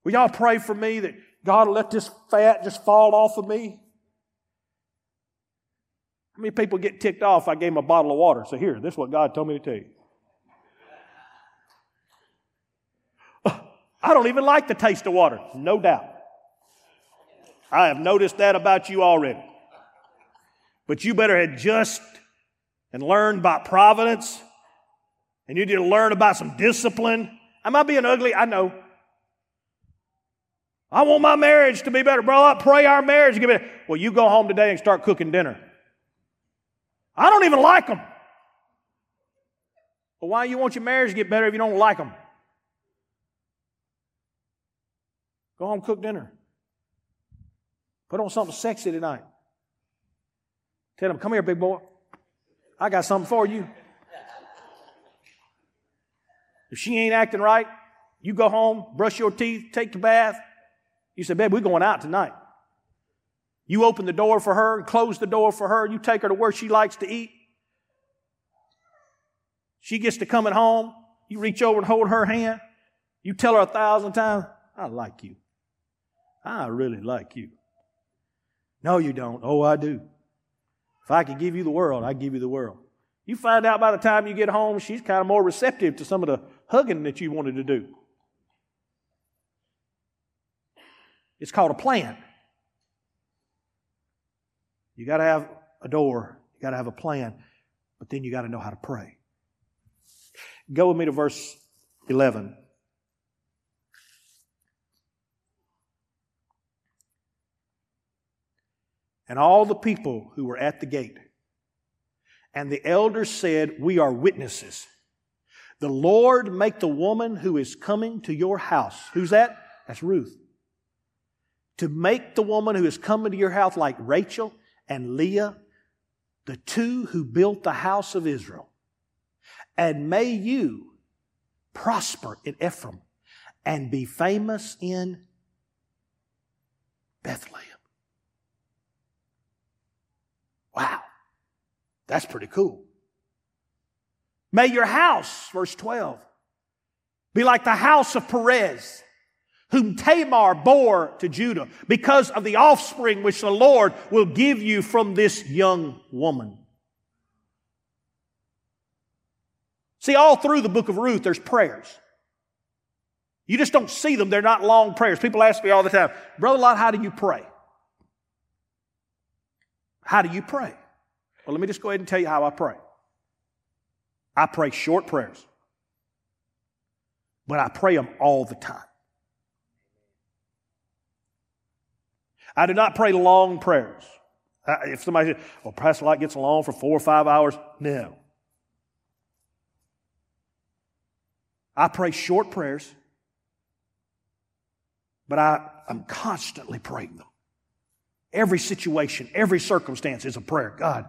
Will y'all pray for me that God let this fat just fall off of me? How many people get ticked off? I gave them a bottle of water. So here, this is what God told me to tell you. I don't even like the taste of water, no doubt. I have noticed that about you already. But you better adjust and learn about providence. And you need to learn about some discipline. Am I being ugly? I know. I want my marriage to be better. Bro, I pray our marriage get better. Well, you go home today and start cooking dinner. I don't even like them. Well, why you want your marriage to get better if you don't like them? Go home, cook dinner. Put on something sexy tonight. Tell him, come here, big boy. I got something for you. If she ain't acting right, you go home, brush your teeth, take your bath. You say, babe, we're going out tonight. You open the door for her and close the door for her. You take her to where she likes to eat. She gets to coming home. You reach over and hold her hand. You tell her a thousand times, I like you. I really like you. No, you don't. Oh, I do. If I could give you the world, I'd give you the world. You find out by the time you get home, she's kind of more receptive to some of the hugging that you wanted to do. It's called a plan. You got to have a door, you got to have a plan, but then you got to know how to pray. Go with me to verse 11. And all the people who were at the gate. And the elders said, We are witnesses. The Lord make the woman who is coming to your house. Who's that? That's Ruth. To make the woman who is coming to your house like Rachel and Leah, the two who built the house of Israel. And may you prosper in Ephraim and be famous in Bethlehem. Wow, that's pretty cool. May your house, verse 12, be like the house of Perez, whom Tamar bore to Judah, because of the offspring which the Lord will give you from this young woman. See, all through the book of Ruth, there's prayers. You just don't see them. They're not long prayers. People ask me all the time, Brother Lott, how do you pray? How do you pray? Well, let me just go ahead and tell you how I pray. I pray short prayers, but I pray them all the time. I do not pray long prayers. If somebody says, well, Pastor Light gets along for four or five hours, no. I pray short prayers, but I, I'm constantly praying them. Every situation, every circumstance is a prayer. God,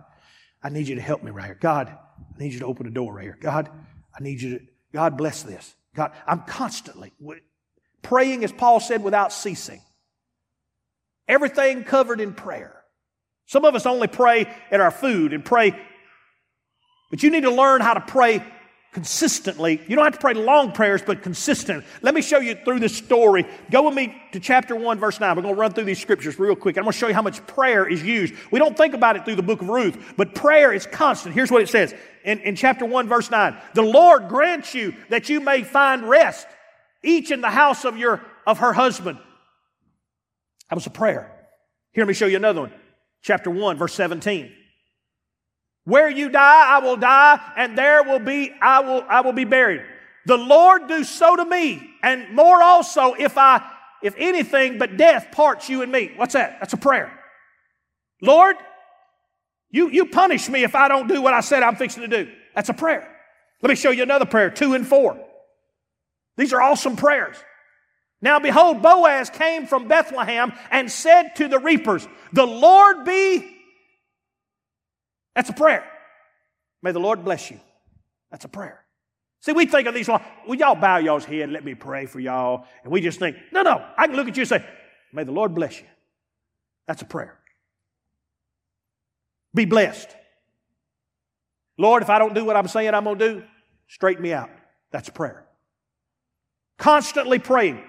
I need you to help me right here. God, I need you to open a door right here. God, I need you to, God bless this. God, I'm constantly praying, as Paul said, without ceasing. Everything covered in prayer. Some of us only pray at our food and pray, but you need to learn how to pray consistently. You don't have to pray long prayers, but consistent. Let me show you through this story. Go with me to chapter 1, verse 9. We're going to run through these scriptures real quick. I'm going to show you how much prayer is used. We don't think about it through the book of Ruth, but prayer is constant. Here's what it says in, in chapter 1, verse 9. The Lord grants you that you may find rest, each in the house of your of her husband. That was a prayer. Here, let me show you another one. Chapter 1, verse 17. Where you die, I will die, and there will be, I will, I will be buried. The Lord do so to me, and more also if I, if anything but death parts you and me. What's that? That's a prayer. Lord, you, you punish me if I don't do what I said I'm fixing to do. That's a prayer. Let me show you another prayer, two and four. These are awesome prayers. Now behold, Boaz came from Bethlehem and said to the reapers, The Lord be that's a prayer. May the Lord bless you. That's a prayer. See, we think of these well, y'all bow y'all's head, let me pray for y'all. And we just think, no, no, I can look at you and say, may the Lord bless you. That's a prayer. Be blessed. Lord, if I don't do what I'm saying I'm going to do, straighten me out. That's a prayer. Constantly praying.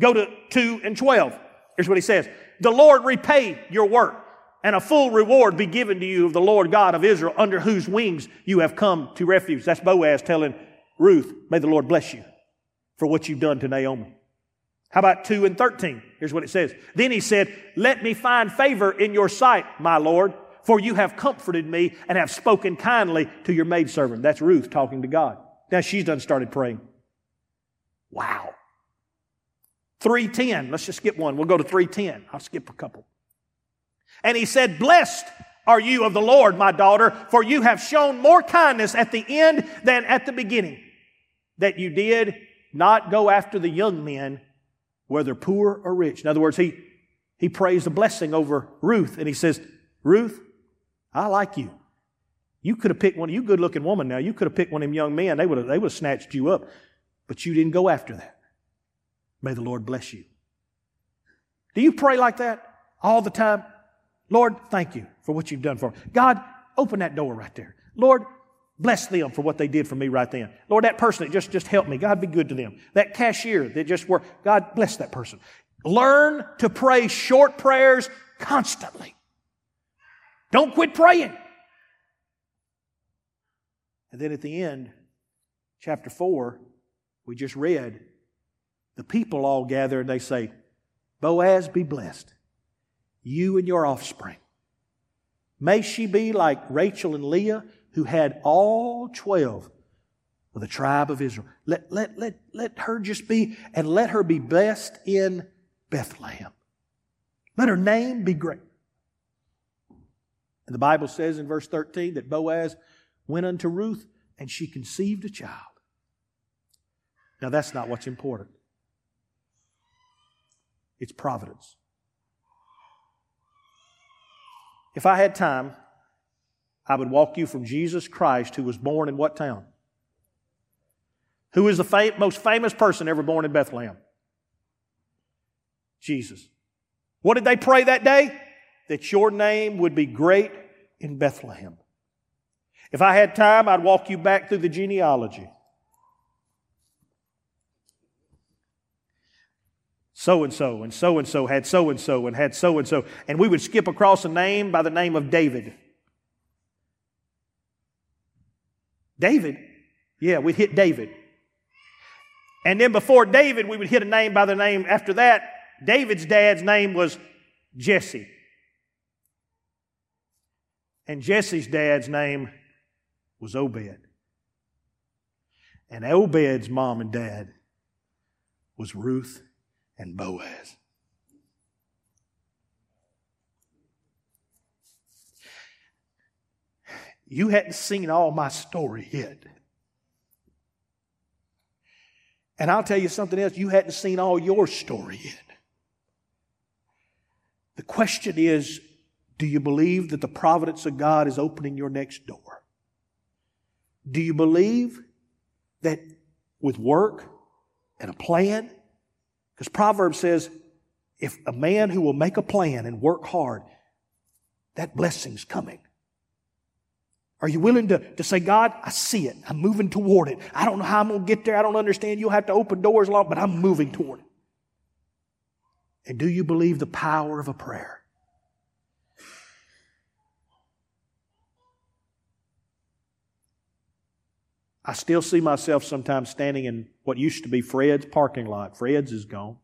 Go to 2 and 12. Here's what he says. The Lord repay your work and a full reward be given to you of the Lord God of Israel, under whose wings you have come to refuge. That's Boaz telling Ruth, may the Lord bless you for what you've done to Naomi. How about 2 and 13? Here's what it says. Then he said, Let me find favor in your sight, my Lord, for you have comforted me and have spoken kindly to your maidservant. That's Ruth talking to God. Now she's done started praying. Wow. 310. Let's just skip one. We'll go to 310. I'll skip a couple. And he said, Blessed are you of the Lord, my daughter, for you have shown more kindness at the end than at the beginning, that you did not go after the young men, whether poor or rich. In other words, he, he prays a blessing over Ruth, and he says, Ruth, I like you. You could have picked one, you good looking woman now, you could have picked one of them young men, they would have, they would have snatched you up, but you didn't go after that. May the Lord bless you. Do you pray like that all the time? Lord, thank you for what you've done for me. God, open that door right there. Lord, bless them for what they did for me right then. Lord, that person that just, just helped me, God, be good to them. That cashier that just worked, God, bless that person. Learn to pray short prayers constantly. Don't quit praying. And then at the end, chapter 4, we just read, the people all gather and they say, Boaz, be blessed you and your offspring. May she be like Rachel and Leah, who had all 12 of the tribe of Israel. Let, let, let, let her just be, and let her be blessed in Bethlehem. Let her name be great. And the Bible says in verse 13 that Boaz went unto Ruth and she conceived a child. Now, that's not what's important, it's providence. If I had time, I would walk you from Jesus Christ, who was born in what town? Who is the most famous person ever born in Bethlehem? Jesus. What did they pray that day? That your name would be great in Bethlehem. If I had time, I'd walk you back through the genealogy. So and so, and so and so had so and so, and had so and so. And we would skip across a name by the name of David. David? Yeah, we'd hit David. And then before David, we would hit a name by the name after that. David's dad's name was Jesse. And Jesse's dad's name was Obed. And Obed's mom and dad was Ruth and Boaz. You hadn't seen all my story yet. And I'll tell you something else, you hadn't seen all your story yet. The question is do you believe that the providence of God is opening your next door? Do you believe that with work and a plan? Because Proverbs says, if a man who will make a plan and work hard, that blessing's coming. Are you willing to, to say, God, I see it. I'm moving toward it. I don't know how I'm going to get there. I don't understand. You'll have to open doors lot, but I'm moving toward it. And do you believe the power of a prayer? I still see myself sometimes standing in what used to be Fred's parking lot. Fred's is gone.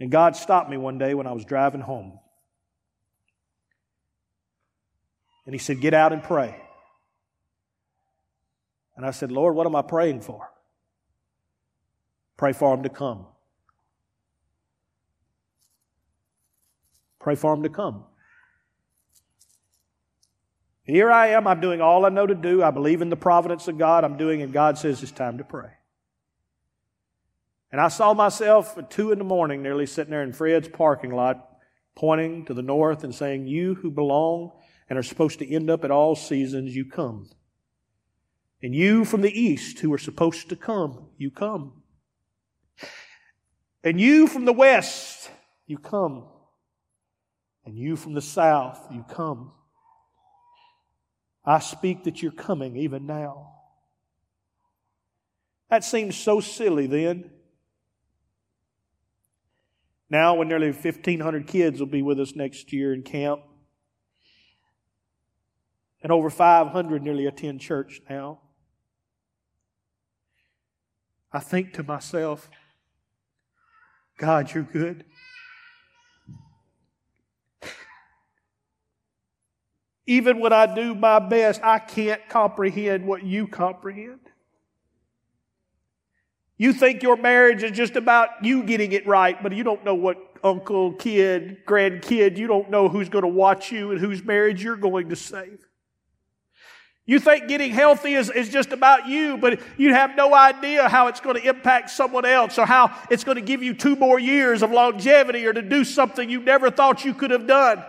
And God stopped me one day when I was driving home. And he said, Get out and pray. And I said, Lord, what am I praying for? Pray for him to come. Pray for him to come. Here I am. I'm doing all I know to do. I believe in the providence of God. I'm doing, and God says it's time to pray. And I saw myself at two in the morning, nearly sitting there in Fred's parking lot, pointing to the north and saying, You who belong and are supposed to end up at all seasons, you come. And you from the east who are supposed to come, you come. And you from the west, you come. And you from the south, you come. I speak that you're coming even now. That seems so silly then. Now, when nearly 1,500 kids will be with us next year in camp, and over 500 nearly attend church now. I think to myself, God, you're good. Even when I do my best, I can't comprehend what you comprehend. You think your marriage is just about you getting it right, but you don't know what uncle, kid, grandkid, you don't know who's going to watch you and whose marriage you're going to save. You think getting healthy is, is just about you, but you have no idea how it's going to impact someone else or how it's going to give you two more years of longevity or to do something you never thought you could have done.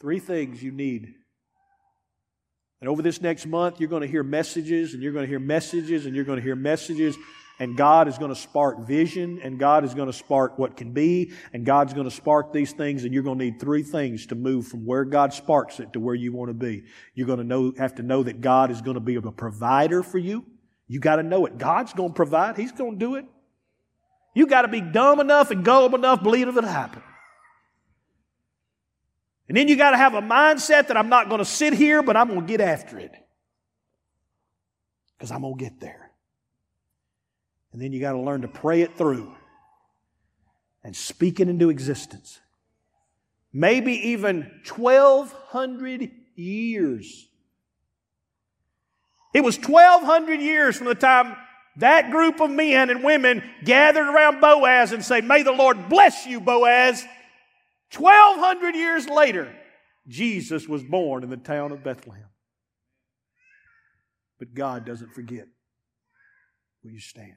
Three things you need. And over this next month, you're going to hear messages, and you're going to hear messages, and you're going to hear messages and God is going to spark vision, and God is going to spark what can be, and God's going to spark these things, and you're going to need three things to move from where God sparks it to where you want to be. You're going to know, have to know that God is going to be a provider for you. You got to know it. God's going to provide. He's going to do it. You got to be dumb enough and gullible enough, believe it'll happen. And then you got to have a mindset that I'm not going to sit here, but I'm going to get after it. Because I'm going to get there. And then you got to learn to pray it through and speak it into existence. Maybe even 1,200 years. It was 1,200 years from the time that group of men and women gathered around Boaz and say, May the Lord bless you, Boaz. 1200 years later, Jesus was born in the town of Bethlehem. But God doesn't forget. Will you stand?